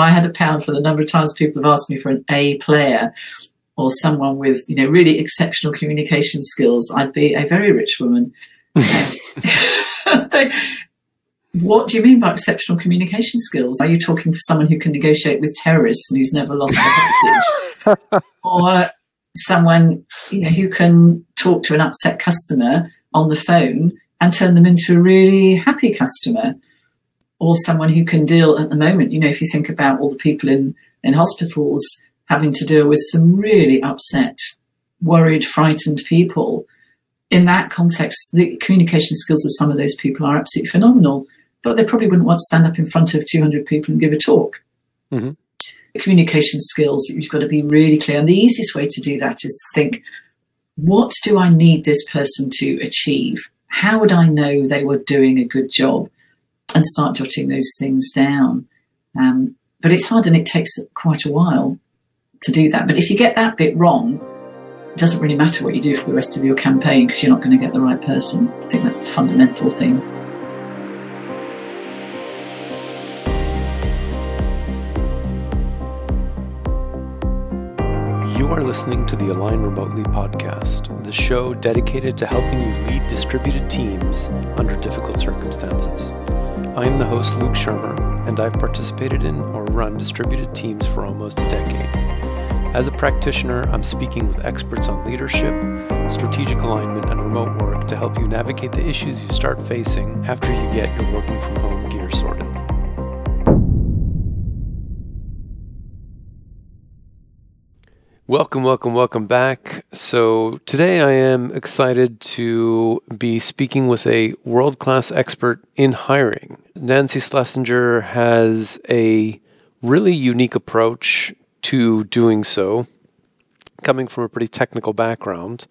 I had a pound for the number of times people have asked me for an A player or someone with, you know, really exceptional communication skills, I'd be a very rich woman. they, what do you mean by exceptional communication skills? Are you talking for someone who can negotiate with terrorists and who's never lost a hostage? or someone, you know, who can talk to an upset customer on the phone and turn them into a really happy customer? Or someone who can deal at the moment, you know, if you think about all the people in, in hospitals having to deal with some really upset, worried, frightened people. In that context, the communication skills of some of those people are absolutely phenomenal, but they probably wouldn't want to stand up in front of 200 people and give a talk. Mm-hmm. Communication skills, you've got to be really clear. And the easiest way to do that is to think, what do I need this person to achieve? How would I know they were doing a good job? And start jotting those things down. Um, but it's hard and it takes quite a while to do that. But if you get that bit wrong, it doesn't really matter what you do for the rest of your campaign because you're not going to get the right person. I think that's the fundamental thing. You are listening to the Align Remotely podcast, the show dedicated to helping you lead distributed teams under difficult circumstances. I am the host, Luke Shermer, and I've participated in or run distributed teams for almost a decade. As a practitioner, I'm speaking with experts on leadership, strategic alignment, and remote work to help you navigate the issues you start facing after you get your working from home gear sorted. Welcome, welcome, welcome back. So, today I am excited to be speaking with a world class expert in hiring. Nancy Slessenger has a really unique approach to doing so, coming from a pretty technical background,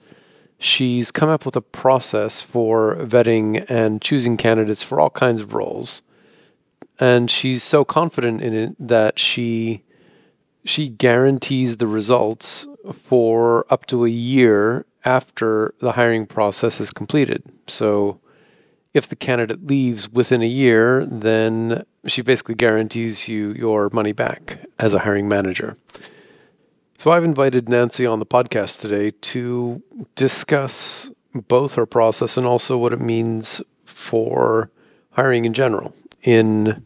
she's come up with a process for vetting and choosing candidates for all kinds of roles. And she's so confident in it that she she guarantees the results for up to a year after the hiring process is completed. So if the candidate leaves within a year, then she basically guarantees you your money back as a hiring manager. So I've invited Nancy on the podcast today to discuss both her process and also what it means for hiring in general in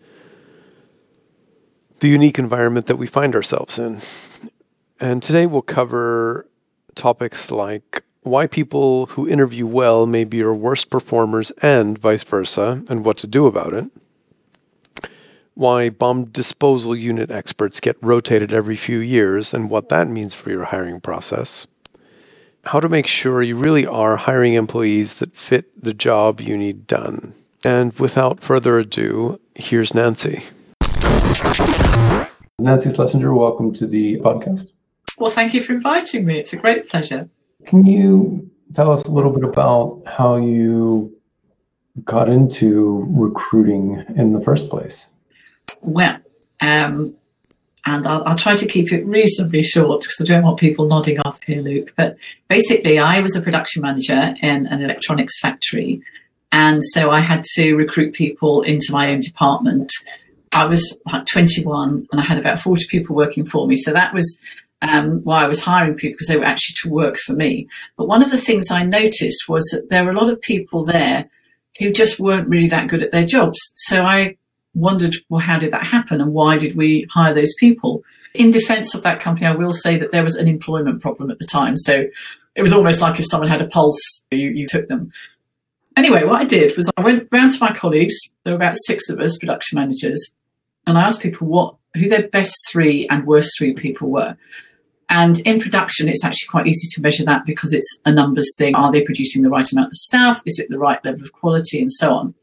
the unique environment that we find ourselves in. And today we'll cover topics like why people who interview well may be your worst performers and vice versa, and what to do about it. Why bomb disposal unit experts get rotated every few years and what that means for your hiring process. How to make sure you really are hiring employees that fit the job you need done. And without further ado, here's Nancy. Nancy Slessenger, welcome to the podcast. Well, thank you for inviting me. It's a great pleasure. Can you tell us a little bit about how you got into recruiting in the first place? Well, um, and I'll, I'll, try to keep it reasonably short because I don't want people nodding off here, Luke. But basically, I was a production manager in an electronics factory. And so I had to recruit people into my own department. I was like 21 and I had about 40 people working for me. So that was um, why I was hiring people because they were actually to work for me. But one of the things I noticed was that there were a lot of people there who just weren't really that good at their jobs. So I wondered, well, how did that happen and why did we hire those people? In defense of that company, I will say that there was an employment problem at the time. So it was almost like if someone had a pulse, you, you took them. Anyway, what I did was I went round to my colleagues, there were about six of us, production managers, and I asked people what who their best three and worst three people were. And in production, it's actually quite easy to measure that because it's a numbers thing. Are they producing the right amount of staff? Is it the right level of quality? And so on.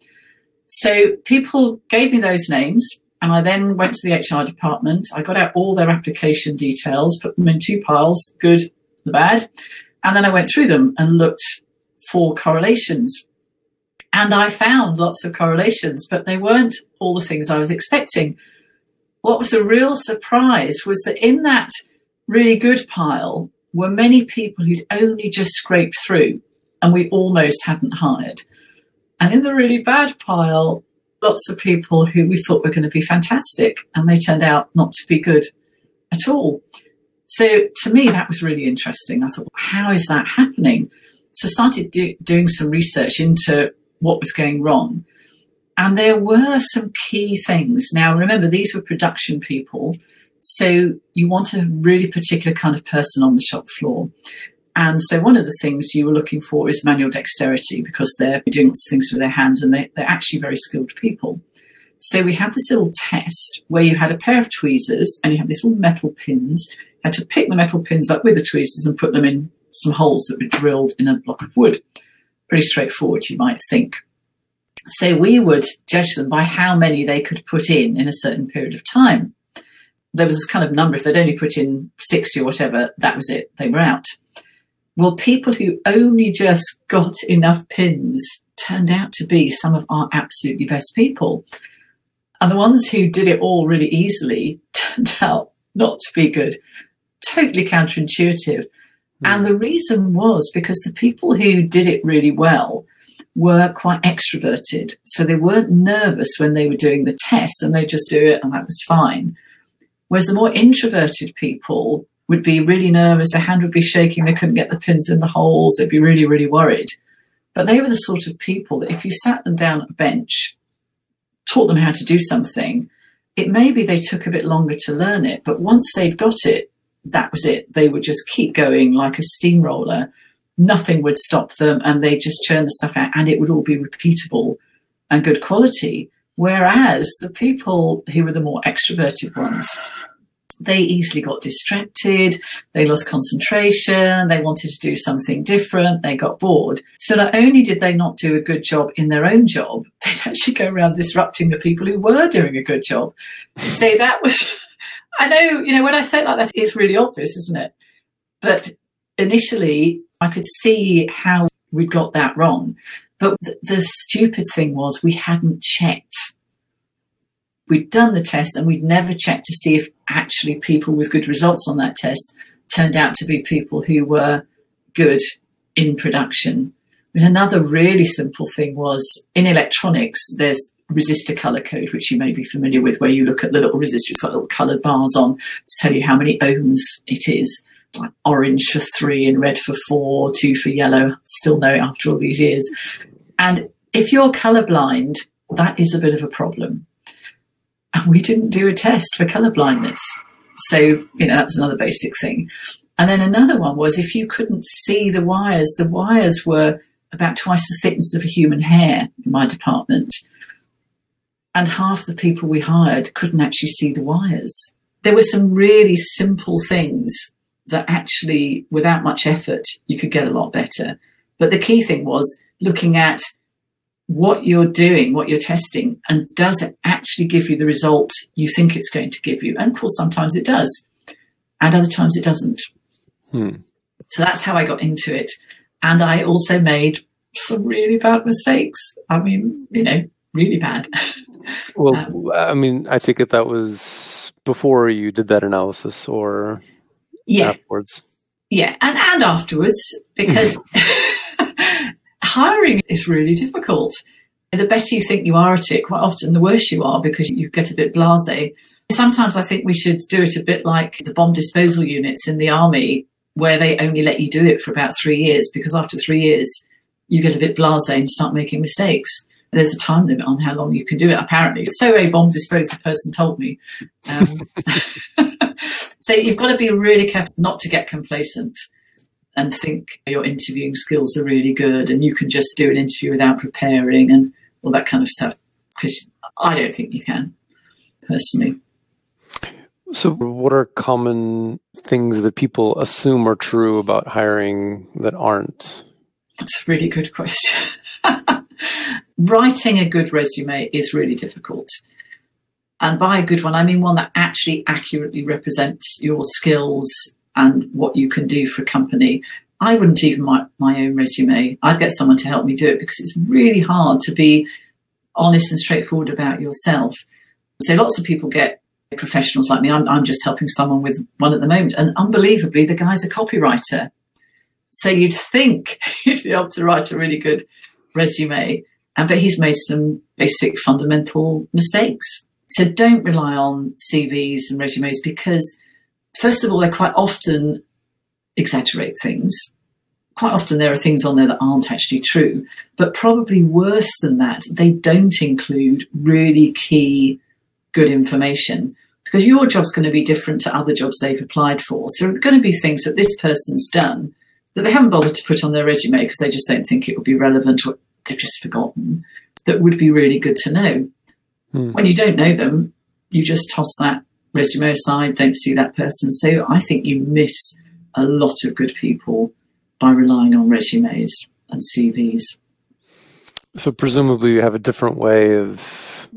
So people gave me those names. And I then went to the HR department. I got out all their application details, put them in two piles, good, the bad. And then I went through them and looked for correlations. And I found lots of correlations, but they weren't all the things I was expecting. What was a real surprise was that in that really good pile were many people who'd only just scraped through and we almost hadn't hired. And in the really bad pile lots of people who we thought were going to be fantastic, and they turned out not to be good at all. So to me, that was really interesting. I thought, how is that happening? So I started do, doing some research into what was going wrong. And there were some key things. Now, remember, these were production people. So you want a really particular kind of person on the shop floor. And so one of the things you were looking for is manual dexterity because they're doing things with their hands and they, they're actually very skilled people. So we had this little test where you had a pair of tweezers and you had these little metal pins. You had to pick the metal pins up with the tweezers and put them in some holes that were drilled in a block of wood. Pretty straightforward, you might think. So we would judge them by how many they could put in in a certain period of time. There was this kind of number. If they'd only put in 60 or whatever, that was it. They were out. Well, people who only just got enough pins turned out to be some of our absolutely best people. And the ones who did it all really easily turned out not to be good. Totally counterintuitive. Mm. And the reason was because the people who did it really well were quite extroverted. So they weren't nervous when they were doing the test and they just do it and that was fine. Whereas the more introverted people would be really nervous, their hand would be shaking, they couldn't get the pins in the holes, they'd be really, really worried. But they were the sort of people that if you sat them down at a bench taught them how to do something, it may be they took a bit longer to learn it, but once they'd got it, that was it. They would just keep going like a steamroller. Nothing would stop them, and they just churn the stuff out, and it would all be repeatable and good quality. Whereas the people who were the more extroverted ones, they easily got distracted, they lost concentration, they wanted to do something different, they got bored. So not only did they not do a good job in their own job, they'd actually go around disrupting the people who were doing a good job. So that was, I know, you know, when I say it like that, it's really obvious, isn't it? But initially, I could see how we'd got that wrong. But th- the stupid thing was we hadn't checked we'd done the test and we'd never checked to see if actually people with good results on that test turned out to be people who were good in production. And another really simple thing was in electronics, there's resistor color code, which you may be familiar with, where you look at the little resistor, it's got little colored bars on to tell you how many ohms it is. Like orange for three and red for four, two for yellow. Still know it after all these years. And if you're colorblind, that is a bit of a problem and we didn't do a test for color blindness. So, you know, that was another basic thing. And then another one was if you couldn't see the wires, the wires were about twice the thickness of a human hair in my department. And half the people we hired couldn't actually see the wires. There were some really simple things that actually, without much effort, you could get a lot better. But the key thing was looking at what you're doing, what you're testing, and does it actually give you the result you think it's going to give you? And of course, sometimes it does, and other times it doesn't. Hmm. So that's how I got into it. And I also made some really bad mistakes. I mean, you know, really bad. well, um, I mean, I take it that was before you did that analysis or yeah. afterwards. Yeah, and, and afterwards, because hiring is really difficult. The better you think you are at it, quite often the worse you are because you get a bit blasé. Sometimes I think we should do it a bit like the bomb disposal units in the army, where they only let you do it for about three years because after three years you get a bit blasé and start making mistakes. There's a time limit on how long you can do it, apparently. So a bomb disposal person told me. Um, so you've got to be really careful not to get complacent and think your interviewing skills are really good and you can just do an interview without preparing and all that kind of stuff. Because I don't think you can, personally. So, what are common things that people assume are true about hiring that aren't? That's a really good question. Writing a good resume is really difficult. And by a good one, I mean one that actually accurately represents your skills and what you can do for a company. I wouldn't even write my own resume. I'd get someone to help me do it because it's really hard to be honest and straightforward about yourself. So lots of people get professionals like me. I'm, I'm just helping someone with one at the moment, and unbelievably, the guy's a copywriter. So you'd think you'd be able to write a really good resume, And but he's made some basic fundamental mistakes. So don't rely on CVs and resumes because, first of all, they quite often exaggerate things. Quite often there are things on there that aren't actually true. But probably worse than that, they don't include really key good information because your job's going to be different to other jobs they've applied for. So there are going to be things that this person's done that they haven't bothered to put on their resume because they just don't think it would be relevant or they've just forgotten that would be really good to know. Hmm. When you don't know them, you just toss that resume aside, don't see that person. So I think you miss a lot of good people by relying on resumes and CVs. So presumably you have a different way of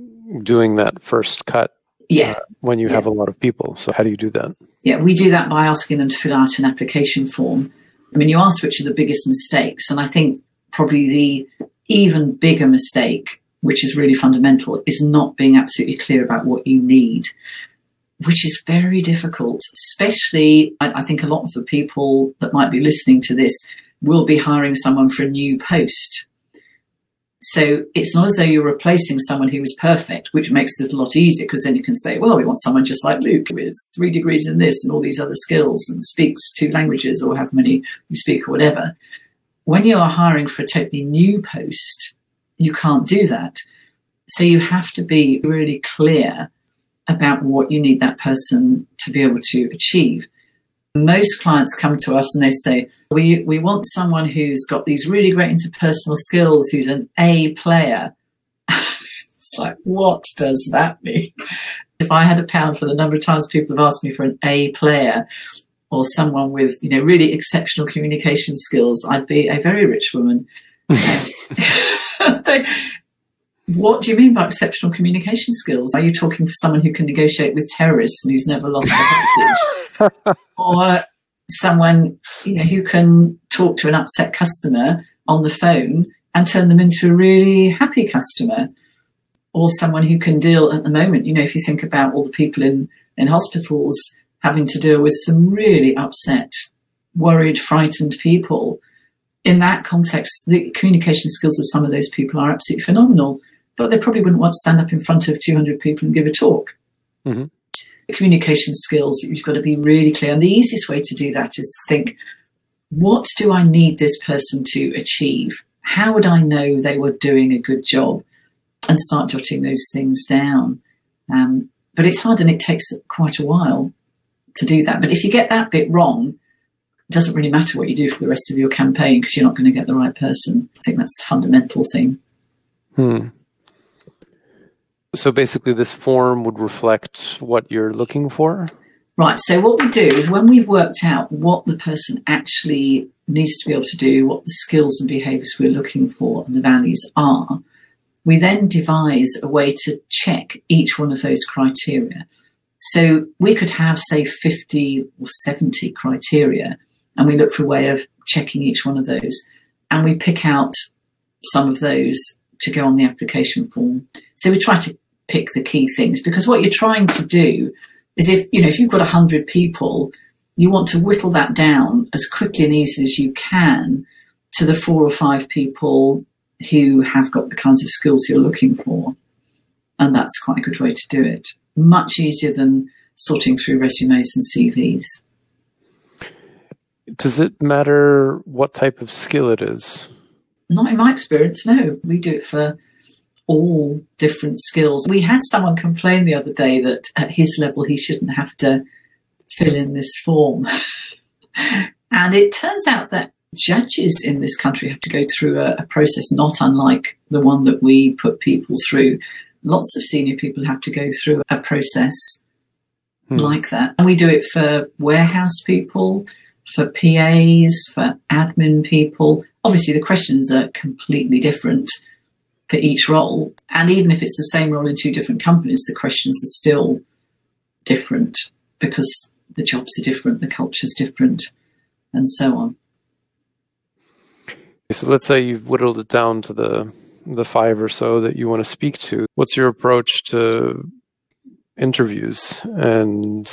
doing that first cut yeah. Uh, when you yeah. have a lot of people. So how do you do that? Yeah, we do that by asking them to fill out an application form. I mean, you ask which are the biggest mistakes, and I think probably the even bigger mistake, which is really fundamental, is not being absolutely clear about what you need, which is very difficult, especially I, I think a lot of the people that might be listening to this will be hiring someone for a new post so it's not as though you're replacing someone who was perfect, which makes it a lot easier because then you can say, well, we want someone just like Luke with three degrees in this and all these other skills and speaks two languages or however many you speak or whatever. When you are hiring for a totally new post, you can't do that. So you have to be really clear about what you need that person to be able to achieve. Most clients come to us and they say, we, we want someone who's got these really great interpersonal skills, who's an A player. it's like, what does that mean? If I had a pound for the number of times people have asked me for an A player or someone with, you know, really exceptional communication skills, I'd be a very rich woman. they, what do you mean by exceptional communication skills? Are you talking for someone who can negotiate with terrorists and who's never lost a hostage? or someone you know who can talk to an upset customer on the phone and turn them into a really happy customer? Or someone who can deal at the moment, you know, if you think about all the people in, in hospitals having to deal with some really upset, worried, frightened people. In that context, the communication skills of some of those people are absolutely phenomenal but they probably wouldn't want to stand up in front of 200 people and give a talk. Mm-hmm. Communication skills, you've got to be really clear. And the easiest way to do that is to think, what do I need this person to achieve? How would I know they were doing a good job? And start jotting those things down. Um, but it's hard and it takes quite a while to do that. But if you get that bit wrong, it doesn't really matter what you do for the rest of your campaign because you're not going to get the right person. I think that's the fundamental thing. Hmm. So basically, this form would reflect what you're looking for? Right. So, what we do is when we've worked out what the person actually needs to be able to do, what the skills and behaviors we're looking for, and the values are, we then devise a way to check each one of those criteria. So, we could have, say, 50 or 70 criteria, and we look for a way of checking each one of those. And we pick out some of those to go on the application form. So, we try to pick the key things because what you're trying to do is if you know if you've got 100 people you want to whittle that down as quickly and easily as you can to the four or five people who have got the kinds of skills you're looking for and that's quite a good way to do it much easier than sorting through resumes and cvs does it matter what type of skill it is not in my experience no we do it for all different skills. We had someone complain the other day that at his level he shouldn't have to fill in this form. and it turns out that judges in this country have to go through a, a, process not unlike the one that we put people through. Lots of senior people have to go through a process hmm. like that. And we do it for warehouse people, for PAs, for admin people. Obviously, the questions are completely different for each role. And even if it's the same role in two different companies, the questions are still different because the jobs are different, the culture's different, and so on. So let's say you've whittled it down to the the five or so that you want to speak to. What's your approach to interviews and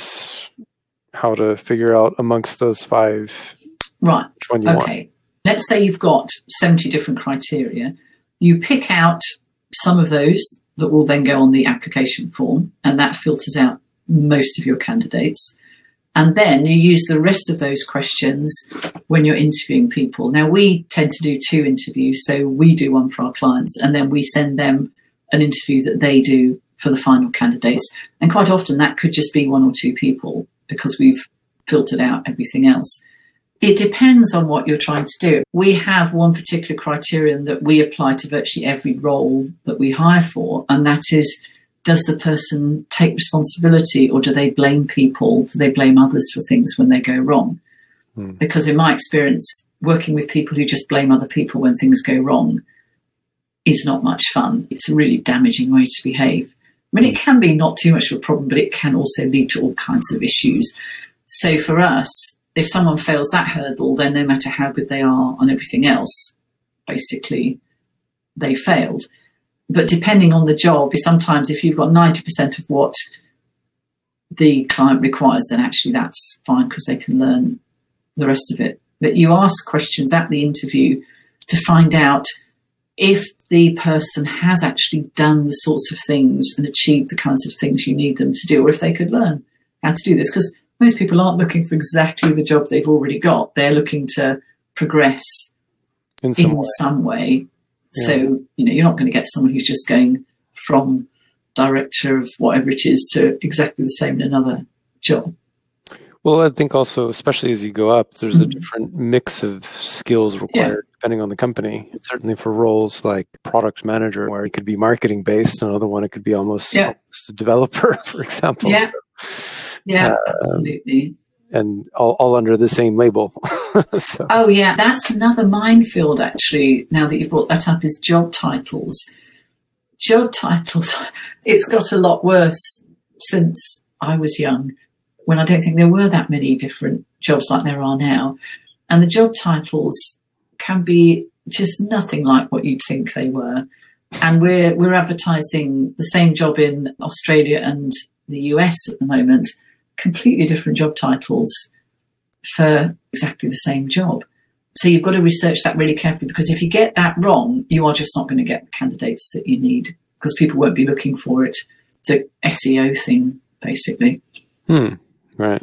how to figure out amongst those five right okay want? let's say you've got 70 different criteria You pick out some of those that will then go on the application form, and that filters out most of your candidates. And then you use the rest of those questions when you're interviewing people. Now, we tend to do two interviews. So we do one for our clients, and then we send them an interview that they do for the final candidates. And quite often that could just be one or two people because we've filtered out everything else. It depends on what you're trying to do. We have one particular criterion that we apply to virtually every role that we hire for, and that is does the person take responsibility or do they blame people? Do they blame others for things when they go wrong? Hmm. Because in my experience, working with people who just blame other people when things go wrong is not much fun. It's a really damaging way to behave. I mean, it can be not too much of a problem, but it can also lead to all kinds of issues. So for us, if someone fails that hurdle, then no matter how good they are on everything else, basically they failed. But depending on the job, sometimes if you've got 90% of what the client requires, then actually that's fine because they can learn the rest of it. But you ask questions at the interview to find out if the person has actually done the sorts of things and achieved the kinds of things you need them to do, or if they could learn how to do this. Because most people aren't looking for exactly the job they've already got. They're looking to progress in some in way. Some way. Yeah. So, you know, you're not going to get someone who's just going from director of whatever it is to exactly the same in another job. Well, I think also, especially as you go up, there's mm-hmm. a different mix of skills required yeah. depending on the company. Certainly for roles like product manager, where it could be marketing based, another one it could be almost, yeah. almost a developer, for example. Yeah, yeah, um, absolutely. And all, all, under the same label. so. Oh yeah, that's another minefield. Actually, now that you've brought that up, is job titles. Job titles. It's got a lot worse since I was young when I don't think there were that many different jobs like there are now. And the job titles can be just nothing like what you'd think they were. And we're we're advertising the same job in Australia and the US at the moment, completely different job titles for exactly the same job. So you've got to research that really carefully because if you get that wrong, you are just not going to get the candidates that you need because people won't be looking for it. It's a SEO thing, basically. Hmm. Right.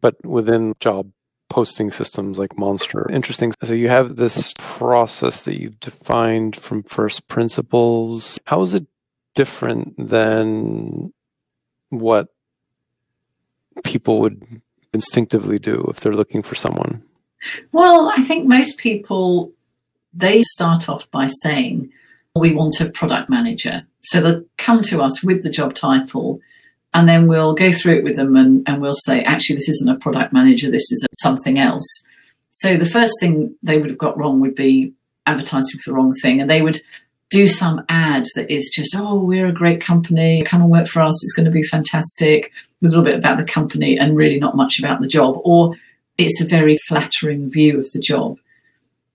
But within job posting systems like Monster, interesting. So you have this process that you've defined from first principles. How is it different than what people would instinctively do if they're looking for someone? Well, I think most people they start off by saying we want a product manager. So they'll come to us with the job title and then we'll go through it with them and, and we'll say, actually, this isn't a product manager, this is something else. So the first thing they would have got wrong would be advertising for the wrong thing. And they would do some ad that is just, oh, we're a great company, come and work for us, it's going to be fantastic, a little bit about the company and really not much about the job. Or it's a very flattering view of the job.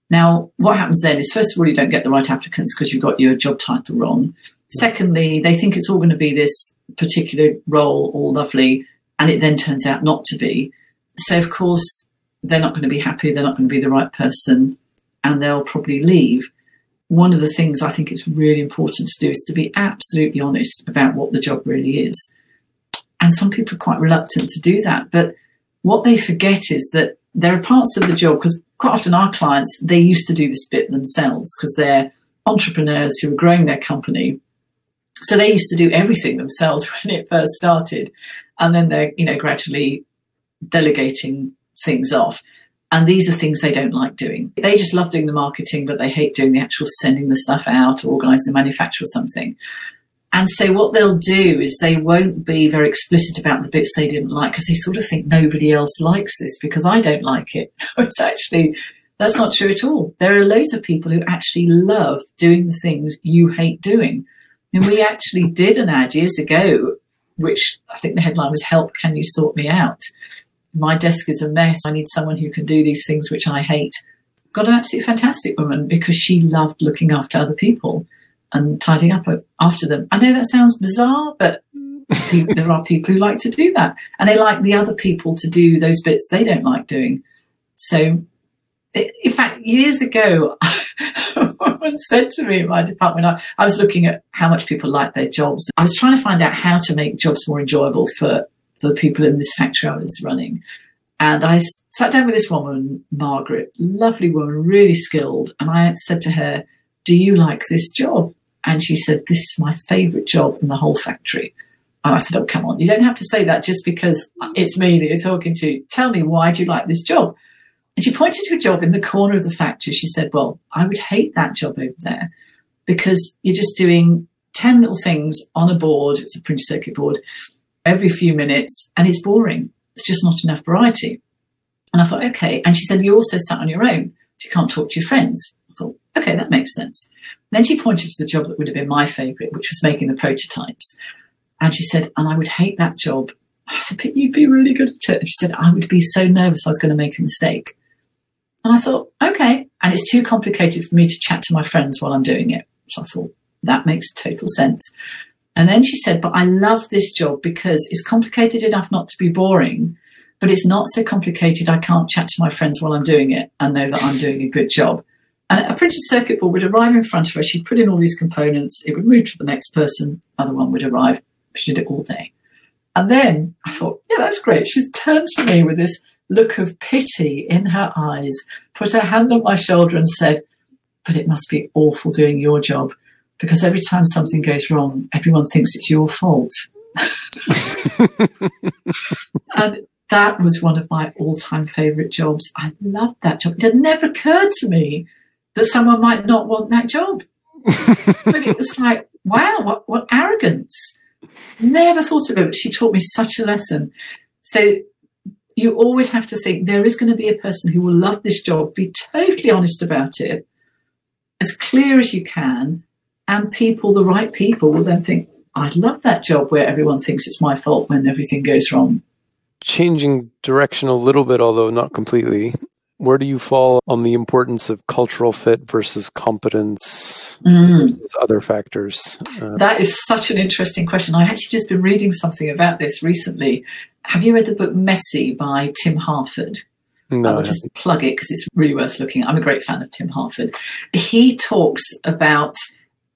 Now, what happens then is, first of all, you don't get the right applicants because you've got your job title wrong. Secondly, they think it's all going to be this particular role all lovely, and it then turns out not to be. So, of course, they're not going to be happy, they're not going to be the right person, and they'll probably leave. One of the things I think it's really important to do is to be absolutely honest about what the job really is. And some people are quite reluctant to do that. But what they forget is that there are parts of the job, because quite often our clients, they used to do this bit themselves because they're entrepreneurs who are growing their company so they used to do everything themselves when it first started, and then they're you know gradually delegating things off. And these are things they don't like doing. They just love doing the marketing, but they hate doing the actual sending the stuff out or organising the manufacture or something. And so what they'll do is they won't be very explicit about the bits they didn't like because they sort of think nobody else likes this because I don't like it. it's actually that's not true at all. There are loads of people who actually love doing the things you hate doing. And we actually did an ad years ago, which I think the headline was Help, Can You Sort Me Out? My desk is a mess. I need someone who can do these things which I hate. Got an absolutely fantastic woman because she loved looking after other people and tidying up after them. I know that sounds bizarre, but there are people who like to do that. And they like the other people to do those bits they don't like doing. So, in fact, years ago, woman said to me in my department, I, I was looking at how much people like their jobs. I was trying to find out how to make jobs more enjoyable for, for the people in this factory I was running. And I sat down with this woman, Margaret, lovely woman, really skilled. And I said to her, Do you like this job? And she said, This is my favourite job in the whole factory. And I said, Oh, come on, you don't have to say that just because it's me that you're talking to. Tell me, why do you like this job? And she pointed to a job in the corner of the factory. She said, Well, I would hate that job over there because you're just doing 10 little things on a board, it's a printed circuit board, every few minutes, and it's boring. It's just not enough variety. And I thought, okay. And she said, You also sat on your own, so you can't talk to your friends. Thought, okay, that makes sense. And then she pointed to the job that would have been my favourite, which was making the prototypes. And she said, and I would hate that job. I said, but you'd be really good at it. And she said, I would be so nervous I was going to make a mistake. And I thought, okay. And it's too complicated for me to chat to my friends while I'm doing it. So I thought, that makes total sense. And then she said, but I love this job because it's complicated enough not to be boring, but it's not so complicated I can't chat to my friends while I'm doing it and know that I'm doing a good job. And a printed circuit board would arrive in front of her. She'd put in all these components. It would move to the next person. Other one would arrive. She did it all day. And then I thought, yeah, that's great. She's turned to me with this look of pity in her eyes, put her hand on my shoulder and said, but it must be awful doing your job because every time something goes wrong, everyone thinks it's your fault. and that was one of my all time favorite jobs. I loved that job. It had never occurred to me that someone might not want that job. but it was like, wow, what, what arrogance. Never thought of it, but she taught me such a lesson. So you always have to think there is going to be a person who will love this job, be totally honest about it, as clear as you can, and people, the right people, will then think, I'd love that job where everyone thinks it's my fault when everything goes wrong. Changing direction a little bit, although not completely, where do you fall on the importance of cultural fit versus competence mm. versus other factors? Uh, that is such an interesting question. I've actually just been reading something about this recently. Have you read the book Messy by Tim Harford? No, I'll just plug it because it's really worth looking. I'm a great fan of Tim Harford. He talks about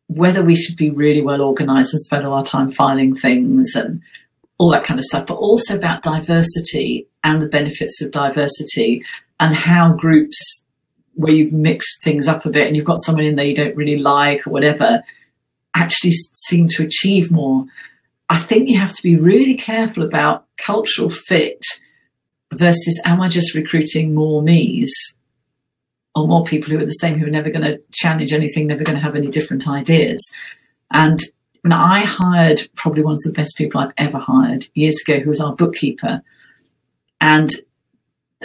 whether we should be really well organized and spend all our time filing things and all that kind of stuff, but also about diversity and the benefits of diversity and how groups where you've mixed things up a bit and you've got someone in there you don't really like or whatever actually seem to achieve more. I think you have to be really careful about cultural fit versus am I just recruiting more me's or more people who are the same who are never going to challenge anything, never going to have any different ideas. And when I hired probably one of the best people I've ever hired years ago, who was our bookkeeper. And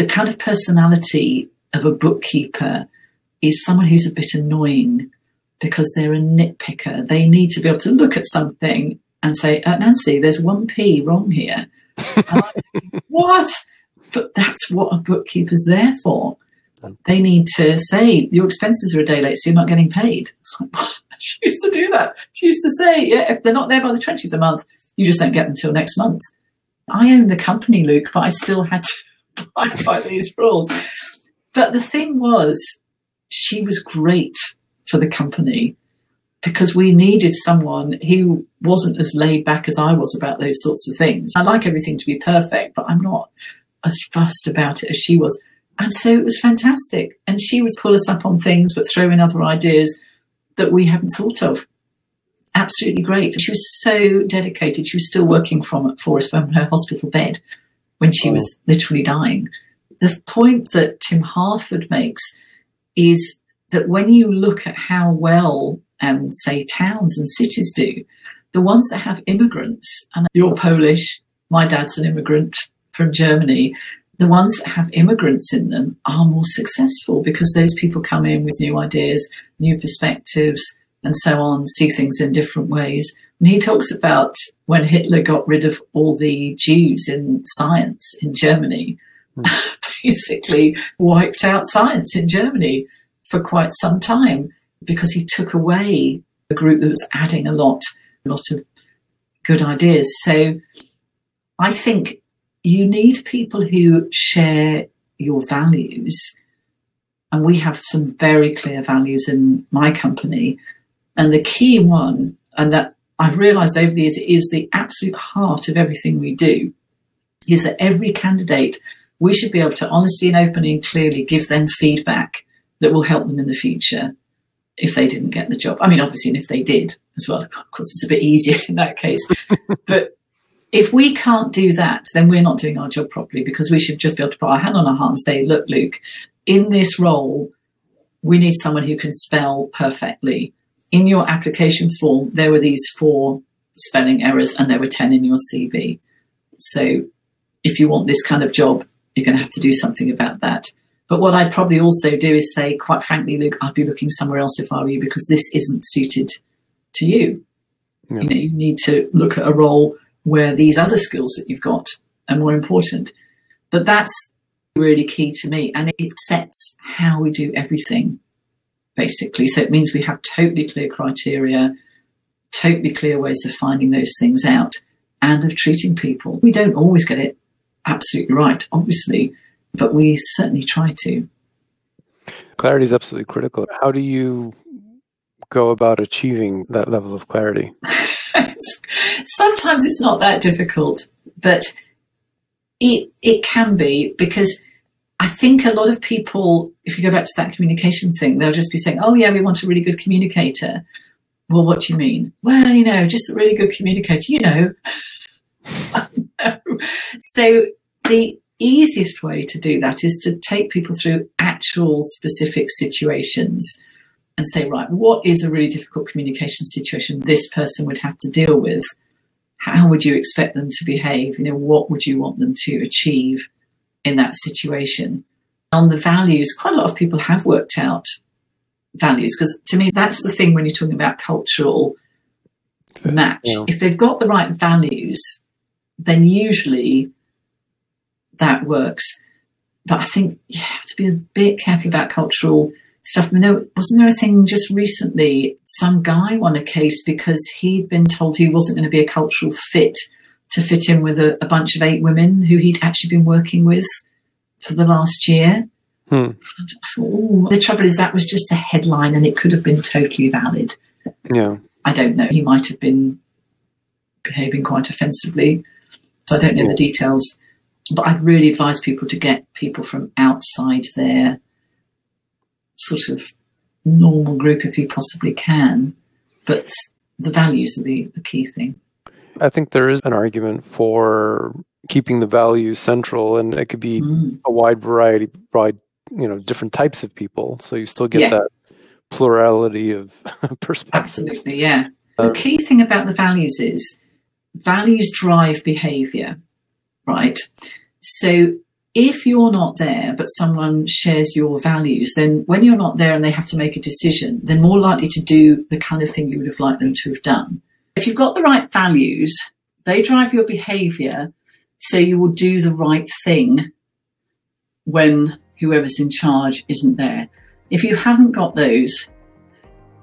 the kind of personality of a bookkeeper is someone who's a bit annoying because they're a nitpicker. They need to be able to look at something and say, uh, Nancy, there's one P wrong here. what? But that's what a bookkeeper's there for. They need to say, your expenses are a day late, so you're not getting paid. Like, she used to do that. She used to say, yeah, if they're not there by the 20th of the month, you just don't get them until next month. I own the company, Luke, but I still had to abide by these rules. But the thing was, she was great for the company because we needed someone who wasn't as laid back as I was about those sorts of things. I like everything to be perfect, but I'm not as fussed about it as she was. And so it was fantastic. And she would pull us up on things, but throw in other ideas that we hadn't thought of. Absolutely great. She was so dedicated. She was still working from for us from her hospital bed when she oh. was literally dying. The point that Tim Harford makes is that when you look at how well, um, say, towns and cities do, the ones that have immigrants, and you're Polish, my dad's an immigrant from Germany, the ones that have immigrants in them are more successful because those people come in with new ideas, new perspectives, and so on, see things in different ways. And he talks about when Hitler got rid of all the Jews in science in Germany, mm. basically wiped out science in Germany for quite some time because he took away a group that was adding a lot, a lot of good ideas. So I think you need people who share your values And we have some very clear values in my company. And the key one, and that I've realized over the years is the absolute heart of everything we do, is that every candidate, we should be able to honestly and openly and clearly give them feedback that will help them in the future if they didn't get the job. I mean, obviously, and if they did as well, of course, it's a bit easier in that case. but if we can't do that, then we're not doing our job properly because we should just be able to put our hand on our heart and say, look, Luke, in this role, we need someone who can spell perfectly. In your application form, there were these four spelling errors and there were 10 in your CV. So if you want this kind of job, you're going to have to do something about that. But what I'd probably also do is say, quite frankly, Luke, I'd be looking somewhere else if I were you because this isn't suited to you. Yeah. You know, you need to look at a role where these other skills that you've got are more important. But that's really key to me. And it sets how we do everything, basically. So it means we have totally clear criteria, totally clear ways of finding those things out and of treating people. We don't always get it absolutely right, obviously, but we certainly try to. Clarity is absolutely critical. How do you go about achieving that level of clarity? Sometimes it's not that difficult, but it it can be because I think a lot of people, if you go back to that communication thing, they'll just be saying, "Oh yeah, we want a really good communicator." Well, what do you mean? Well, you know, just a really good communicator. You know. so the easiest way to do that is to take people through actual specific situations and say, right, what is a really difficult communication situation this person would have to deal with? How would you expect them to behave? You know, what would you want them to achieve in that situation? On the values, quite a lot of people have worked out values because to me, that's the thing when you're talking about cultural match. Yeah. If they've got the right values, then usually that works. But I think you have to be a bit careful about cultural stuff. I mean, there, wasn't there a thing just recently? Some guy won a case because he'd been told he wasn't going to be a cultural fit to fit in with a, a bunch of eight women who he'd actually been working with for the last year. Hmm. Thought, the trouble is that was just a headline and it could have been totally valid. Yeah. I don't know. He might have been behaving quite offensively. So I don't know yeah. the details but I'd really advise people to get people from outside their sort of normal group if you possibly can. But the values are the, the key thing. I think there is an argument for keeping the values central, and it could be mm. a wide variety, wide, you know, different types of people. So you still get yeah. that plurality of perspectives. Absolutely, yeah. Uh, the key thing about the values is values drive behavior, right? So if you're not there, but someone shares your values, then when you're not there and they have to make a decision, they're more likely to do the kind of thing you would have liked them to have done. If you've got the right values, they drive your behavior, so you will do the right thing when whoever's in charge isn't there. If you haven't got those,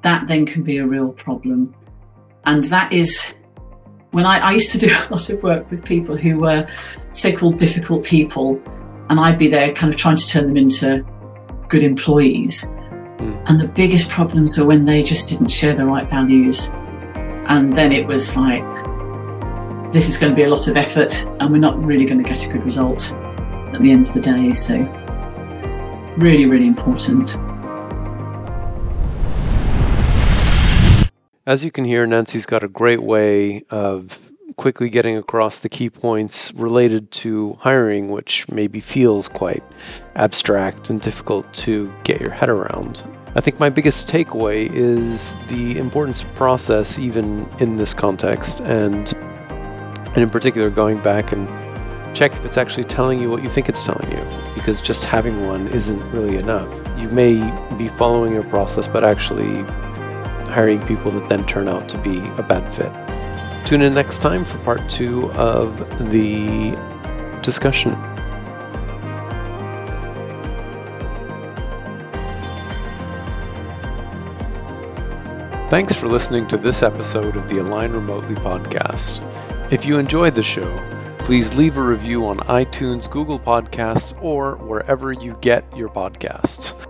that then can be a real problem. And that is when I, I used to do a lot of work with people who were so-called difficult people, and I'd be there kind of trying to turn them into good employees. Mm. And the biggest problems were when they just didn't share the right values. And then it was like, this is going to be a lot of effort, and we're not really going to get a good result at the end of the day. So, really, really important. As you can hear, Nancy's got a great way of quickly getting across the key points related to hiring, which maybe feels quite abstract and difficult to get your head around. I think my biggest takeaway is the importance of process, even in this context, and, and in particular, going back and check if it's actually telling you what you think it's telling you, because just having one isn't really enough. You may be following your process, but actually hiring people that then turn out to be a bad fit. Tune in next time for part two of the discussion. Thanks for listening to this episode of the Align Remotely podcast. If you enjoyed the show, please leave a review on iTunes, Google Podcasts, or wherever you get your podcasts.